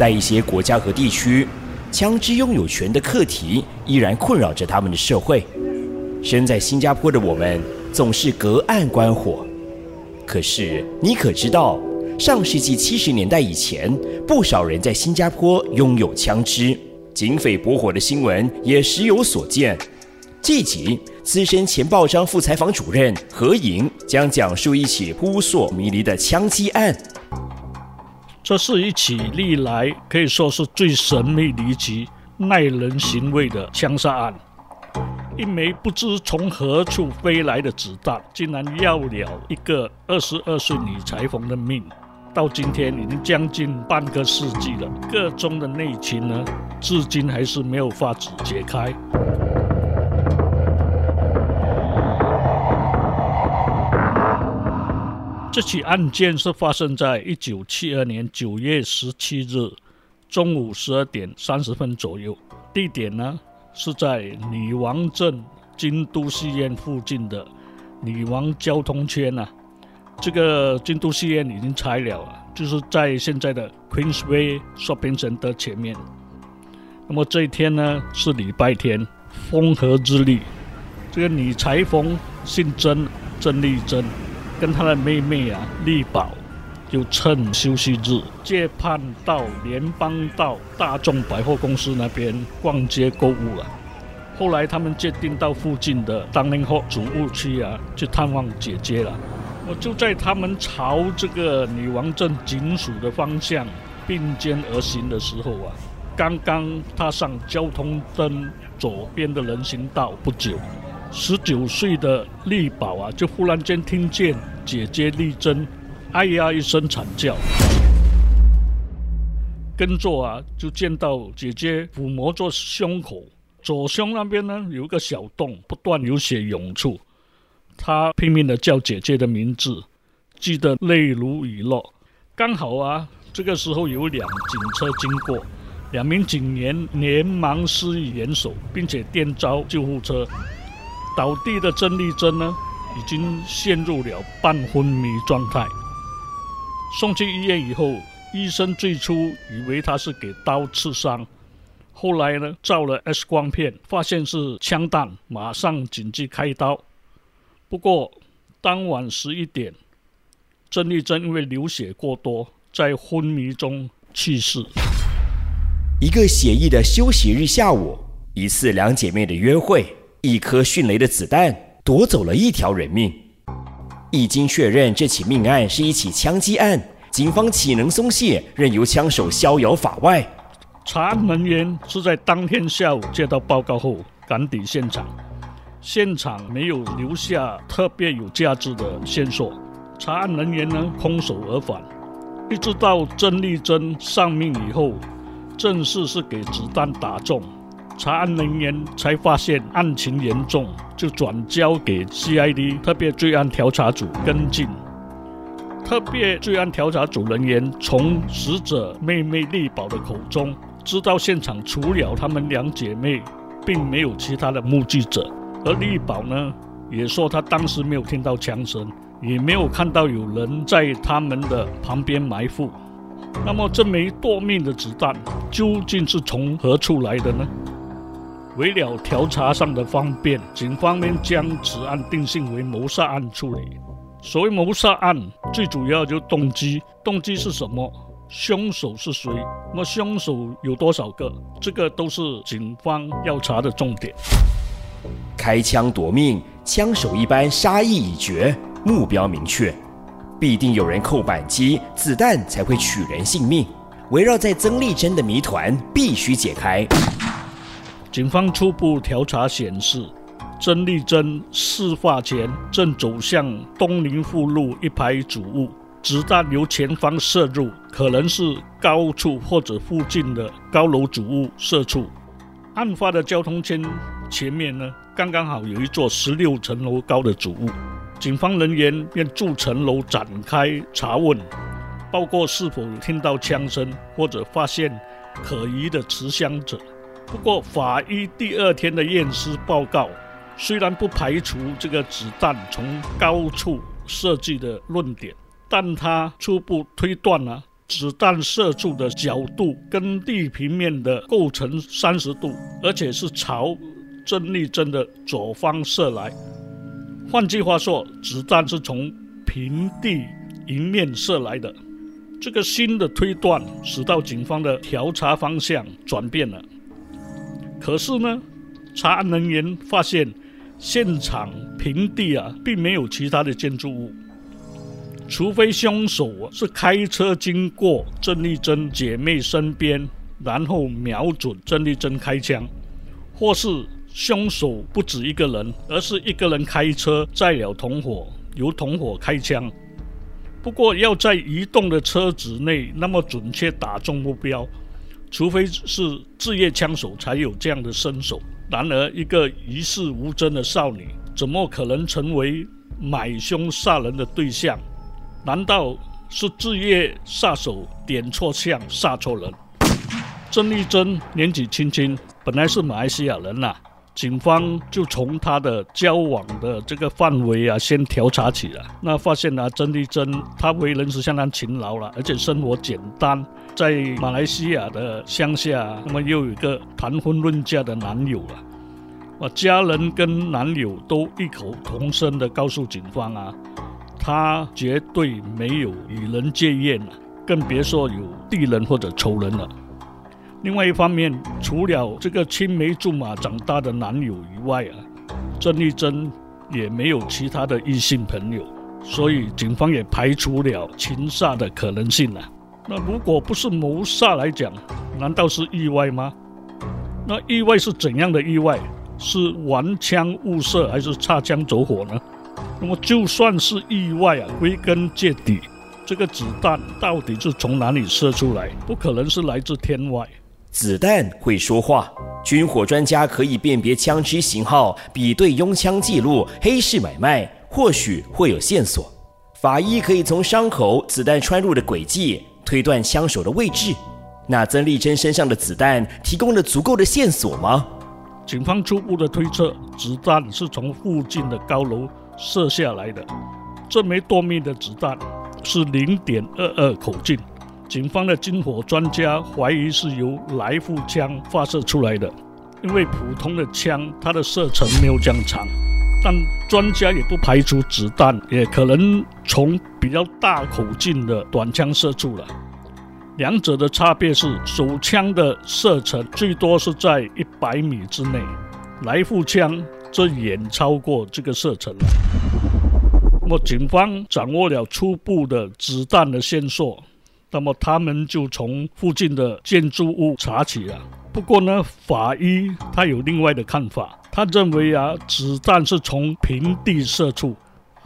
在一些国家和地区，枪支拥有权的课题依然困扰着他们的社会。身在新加坡的我们总是隔岸观火，可是你可知道，上世纪七十年代以前，不少人在新加坡拥有枪支，警匪搏火的新闻也时有所见。这集资深前报章副采访主任何莹将讲述一起扑朔迷离的枪击案。这是一起历来可以说是最神秘离奇、耐人寻味的枪杀案。一枚不知从何处飞来的子弹，竟然要了一个二十二岁女裁缝的命。到今天已经将近半个世纪了，个中的内情呢，至今还是没有法子解开。这起案件是发生在一九七二年九月十七日中午十二点三十分左右，地点呢是在女王镇京都戏院附近的女王交通圈呐。这个京都戏院已经拆了，就是在现在的 Queensway Shopping Center 前面。那么这一天呢是礼拜天，风和日丽。这个女裁缝姓曾，曾丽珍。跟他的妹妹啊，丽宝，就趁休息日借盼到联邦道大众百货公司那边逛街购物了。后来他们决定到附近的当宁后主屋区啊去探望姐姐了。我就在他们朝这个女王镇警署的方向并肩而行的时候啊，刚刚踏上交通灯左边的人行道不久。十九岁的丽宝啊，就忽然间听见姐姐丽珍“哎呀”一声惨叫，跟着啊，就见到姐姐抚摸着胸口，左胸那边呢有一个小洞，不断有血涌出。她拼命的叫姐姐的名字，记得泪如雨落。刚好啊，这个时候有两警车经过，两名警员连忙施以援手，并且电召救护车。倒地的曾丽珍呢，已经陷入了半昏迷状态。送去医院以后，医生最初以为她是给刀刺伤，后来呢，照了 X 光片，发现是枪弹，马上紧急开刀。不过当晚十一点，曾丽珍因为流血过多，在昏迷中去世。一个写意的休息日下午，一次两姐妹的约会。一颗迅雷的子弹夺走了一条人命。一经确认这起命案是一起枪击案，警方岂能松懈，任由枪手逍遥法外？查案人员是在当天下午接到报告后赶抵现场，现场没有留下特别有价值的线索。查案人员呢空手而返，一直到曾丽珍丧命以后，正式是给子弹打中。查案人员才发现案情严重，就转交给 CID 特别罪案调查组跟进。特别罪案调查组人员从死者妹妹丽宝的口中知道，现场除了她们两姐妹，并没有其他的目击者。而丽宝呢，也说她当时没有听到枪声，也没有看到有人在他们的旁边埋伏。那么，这枚夺命的子弹究竟是从何处来的呢？为了调查上的方便，警方面将此案定性为谋杀案处理。所谓谋杀案，最主要就是动机，动机是什么？凶手是谁？那么凶手有多少个？这个都是警方要查的重点。开枪夺命，枪手一般杀意已决，目标明确，必定有人扣扳机，子弹才会取人性命。围绕在曾丽珍的谜团，必须解开。警方初步调查显示，曾丽珍事发前正走向东宁富路一排主屋，子弹由前方射入，可能是高处或者附近的高楼主屋射出。案发的交通圈前面呢，刚刚好有一座十六层楼高的主屋，警方人员便住层楼展开查问，包括是否听到枪声或者发现可疑的持枪者。不过，法医第二天的验尸报告虽然不排除这个子弹从高处射击的论点，但他初步推断了子弹射出的角度跟地平面的构成三十度，而且是朝郑丽珍的左方射来。换句话说，子弹是从平地迎面射来的。这个新的推断使到警方的调查方向转变了。可是呢，查案人员发现现场平地啊，并没有其他的建筑物。除非凶手是开车经过郑丽珍姐妹身边，然后瞄准郑丽珍开枪，或是凶手不止一个人，而是一个人开车载了同伙，由同伙开枪。不过要在移动的车子内那么准确打中目标，除非是职业枪手才有这样的身手。然而，一个一世无争的少女，怎么可能成为买凶杀人的对象？难道是职业杀手点错枪杀错人？曾丽珍年纪轻轻，本来是马来西亚人呐，警方就从她的交往的这个范围啊，先调查起了。那发现啊，曾丽珍她为人是相当勤劳了，而且生活简单，在马来西亚的乡下，那么又有一个谈婚论嫁的男友了。我家人跟男友都异口同声的告诉警方啊。他绝对没有与人结怨了，更别说有敌人或者仇人了。另外一方面，除了这个青梅竹马长大的男友以外啊，郑丽珍也没有其他的异性朋友，所以警方也排除了情杀的可能性了。那如果不是谋杀来讲，难道是意外吗？那意外是怎样的意外？是玩枪误射，还是擦枪走火呢？那么就算是意外啊，归根结底，这个子弹到底是从哪里射出来？不可能是来自天外。子弹会说话，军火专家可以辨别枪支型号，比对拥枪记录、黑市买卖，或许会有线索。法医可以从伤口、子弹穿入的轨迹推断枪手的位置。那曾丽珍身上的子弹提供了足够的线索吗？警方初步的推测，子弹是从附近的高楼。射下来的这枚夺命的子弹是零点二二口径，警方的军火专家怀疑是由来复枪发射出来的，因为普通的枪它的射程没有这样长，但专家也不排除子弹也可能从比较大口径的短枪射出了。两者的差别是，手枪的射程最多是在一百米之内，来复枪。这远超过这个射程了。那么警方掌握了初步的子弹的线索，那么他们就从附近的建筑物查起了。不过呢，法医他有另外的看法，他认为啊，子弹是从平地射出，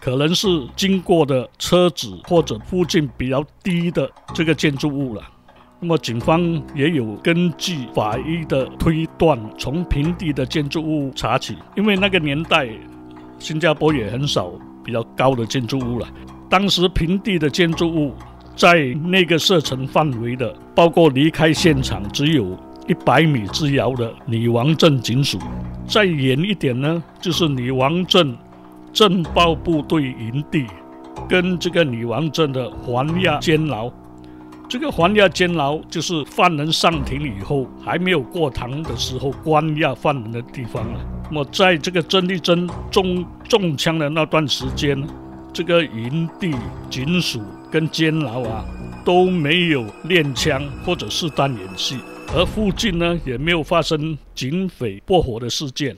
可能是经过的车子或者附近比较低的这个建筑物了。那么，警方也有根据法医的推断，从平地的建筑物查起。因为那个年代，新加坡也很少比较高的建筑物了。当时平地的建筑物，在那个射程范围的，包括离开现场只有一百米之遥的女王镇警署，再远一点呢，就是女王镇镇暴部队营地，跟这个女王镇的环亚监牢。这个环押监牢就是犯人上庭以后还没有过堂的时候关押犯人的地方了。那么，在这个曾丽珍中中枪的那段时间，这个营地、警署跟监牢啊都没有练枪或者是单演戏，而附近呢也没有发生警匪过火的事件。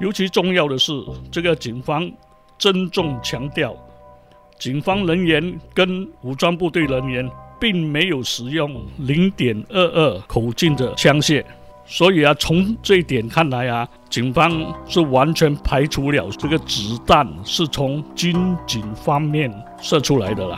尤其重要的是，这个警方郑重强调，警方人员跟武装部队人员。并没有使用零点二二口径的枪械，所以啊，从这一点看来啊，警方是完全排除了这个子弹是从军警方面射出来的了。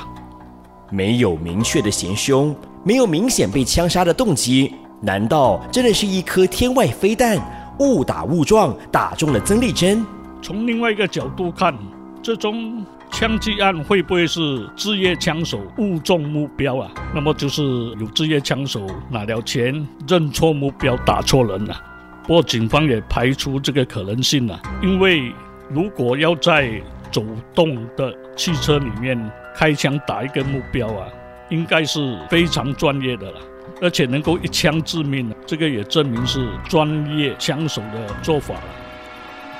没有明确的嫌凶，没有明显被枪杀的动机，难道真的是一颗天外飞弹误打误撞打中了曾丽珍？从另外一个角度看，这种。枪击案会不会是职业枪手误中目标啊？那么就是有职业枪手拿了钱认错目标打错人了。不过警方也排除这个可能性了，因为如果要在走动的汽车里面开枪打一个目标啊，应该是非常专业的了，而且能够一枪致命，这个也证明是专业枪手的做法。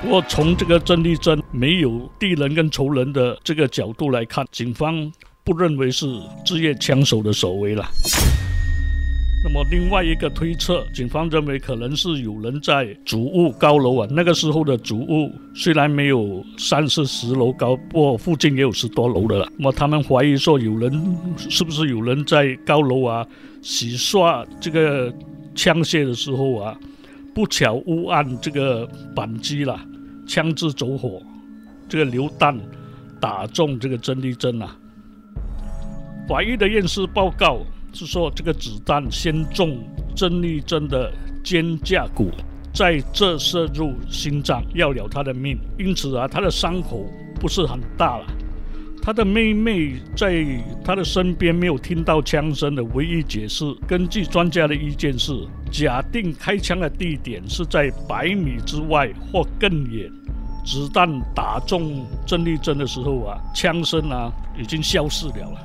不过从这个郑丽珍没有敌人跟仇人的这个角度来看，警方不认为是职业枪手的所为了。那么另外一个推测，警方认为可能是有人在主屋高楼啊，那个时候的主屋虽然没有三四十楼高，不过附近也有十多楼的了。那么他们怀疑说，有人是不是有人在高楼啊洗刷这个枪械的时候啊，不巧误按这个扳机了，枪支走火，这个榴弹打中这个曾丽珍啊。法医的验尸报告。是说这个子弹先中曾丽珍的肩胛骨，再射入心脏，要了她的命。因此啊，她的伤口不是很大了。她的妹妹在她的身边没有听到枪声的唯一解释，根据专家的意见是，假定开枪的地点是在百米之外或更远，子弹打中郑丽珍的时候啊，枪声啊已经消失了了。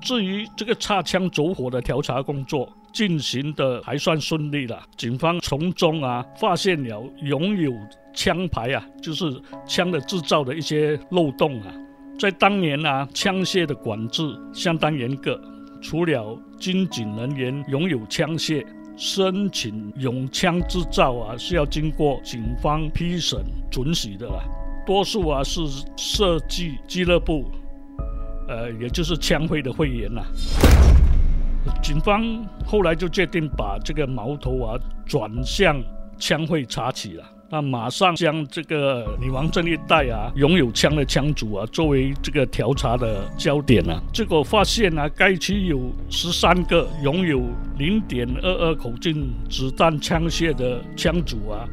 至于这个擦枪走火的调查工作进行的还算顺利了，警方从中啊发现了拥有枪牌啊，就是枪的制造的一些漏洞啊。在当年啊，枪械的管制相当严格，除了军警人员拥有枪械，申请用枪制造啊是要经过警方批审准许的啦。多数啊是设计俱乐部。呃，也就是枪会的会员呐。警方后来就决定把这个矛头啊转向枪会查起了。那马上将这个女王镇一带啊拥有枪的枪主啊作为这个调查的焦点啊。结果发现啊，该区有十三个拥有零点二二口径子弹枪械的枪主啊，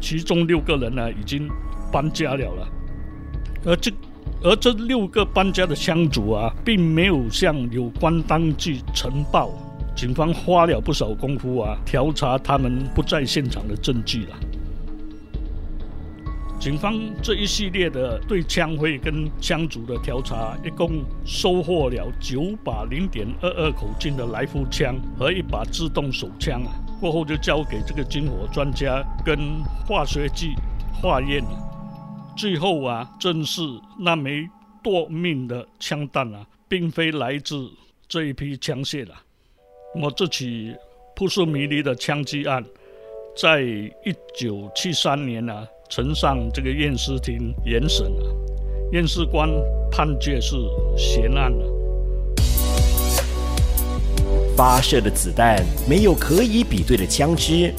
其中六个人呢已经搬家了了，而这。而这六个搬家的枪主啊，并没有向有关当局呈报。警方花了不少功夫啊，调查他们不在现场的证据了。警方这一系列的对枪会跟枪主的调查，一共收获了九把零点二二口径的来福枪和一把自动手枪啊。过后就交给这个军火专家跟化学剂化验了。最后啊，正是那枚夺命的枪弹啊，并非来自这一批枪械了。那么这起扑朔迷离的枪击案，在一九七三年呢，呈上这个验尸厅严审了。验尸官判决是悬案了。发射的子弹没有可以比对的枪支，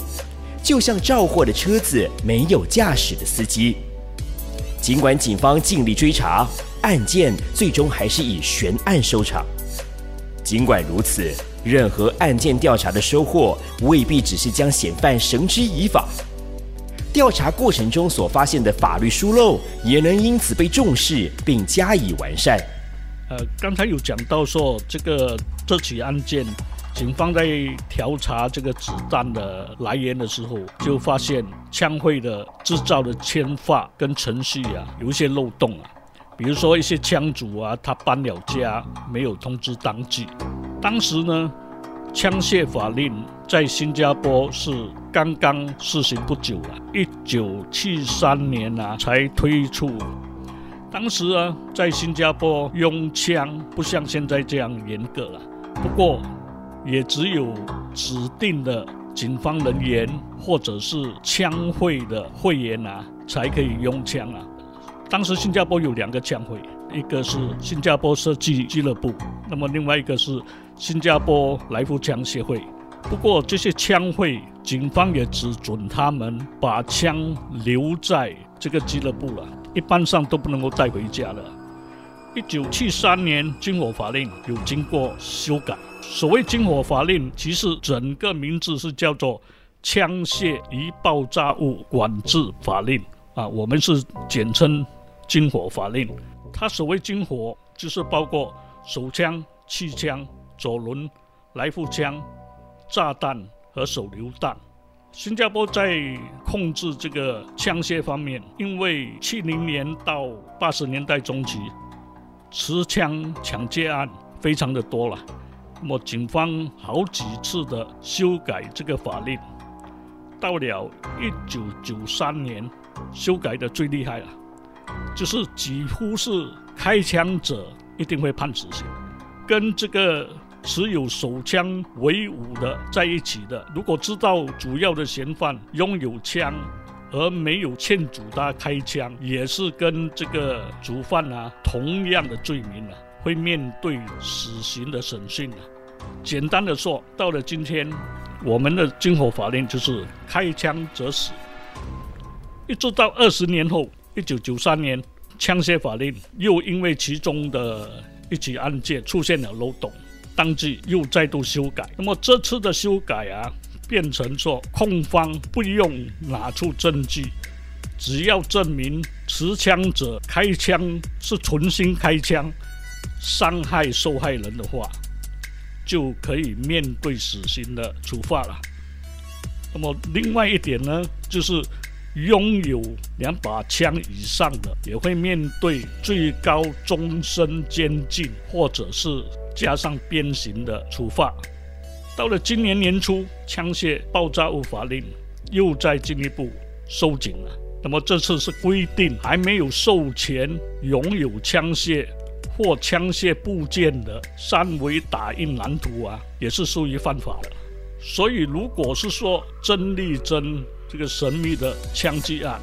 就像肇祸的车子没有驾驶的司机。尽管警方尽力追查，案件最终还是以悬案收场。尽管如此，任何案件调查的收获未必只是将嫌犯绳之以法，调查过程中所发现的法律疏漏也能因此被重视并加以完善。呃，刚才有讲到说，这个这起案件。警方在调查这个子弹的来源的时候，就发现枪会的制造的签发跟程序啊有一些漏洞啊，比如说一些枪主啊，他搬了家没有通知当局。当时呢，枪械法令在新加坡是刚刚实行不久了，一九七三年啊才推出。当时啊，在新加坡拥枪不像现在这样严格了，不过。也只有指定的警方人员或者是枪会的会员啊，才可以用枪啊。当时新加坡有两个枪会，一个是新加坡设计俱乐部，那么另外一个是新加坡来福枪协会。不过这些枪会，警方也只准他们把枪留在这个俱乐部了，一般上都不能够带回家了。一九七三年军火法令有经过修改。所谓军火法令，其实整个名字是叫做《枪械与爆炸物管制法令》啊，我们是简称军火法令。它所谓军火，就是包括手枪、气枪、左轮、来复枪、炸弹和手榴弹。新加坡在控制这个枪械方面，因为七零年到八十年代中期持枪抢劫案。非常的多了。那么警方好几次的修改这个法令，到了一九九三年，修改的最厉害了，就是几乎是开枪者一定会判死刑，跟这个持有手枪为伍的在一起的，如果知道主要的嫌犯拥有枪。而没有劝阻他开枪，也是跟这个主犯啊同样的罪名啊，会面对死刑的审讯啊。简单的说，到了今天，我们的军火法令就是开枪则死。一直到二十年后，一九九三年，枪械法令又因为其中的一起案件出现了漏洞，当即又再度修改。那么这次的修改啊。变成说，控方不用拿出证据，只要证明持枪者开枪是存心开枪伤害受害人的话，就可以面对死刑的处罚了。那么另外一点呢，就是拥有两把枪以上的，也会面对最高终身监禁，或者是加上鞭刑的处罚。到了今年年初，枪械爆炸物法令又再进一步收紧了。那么这次是规定，还没有授权拥有枪械或枪械部件的三维打印蓝图啊，也是属于犯法的。所以，如果是说曾丽珍这个神秘的枪击案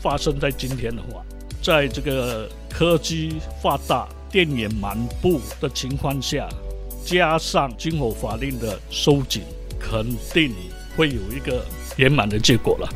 发生在今天的话，在这个科技发达、电源满布的情况下。加上军火法令的收紧，肯定会有一个圆满的结果了。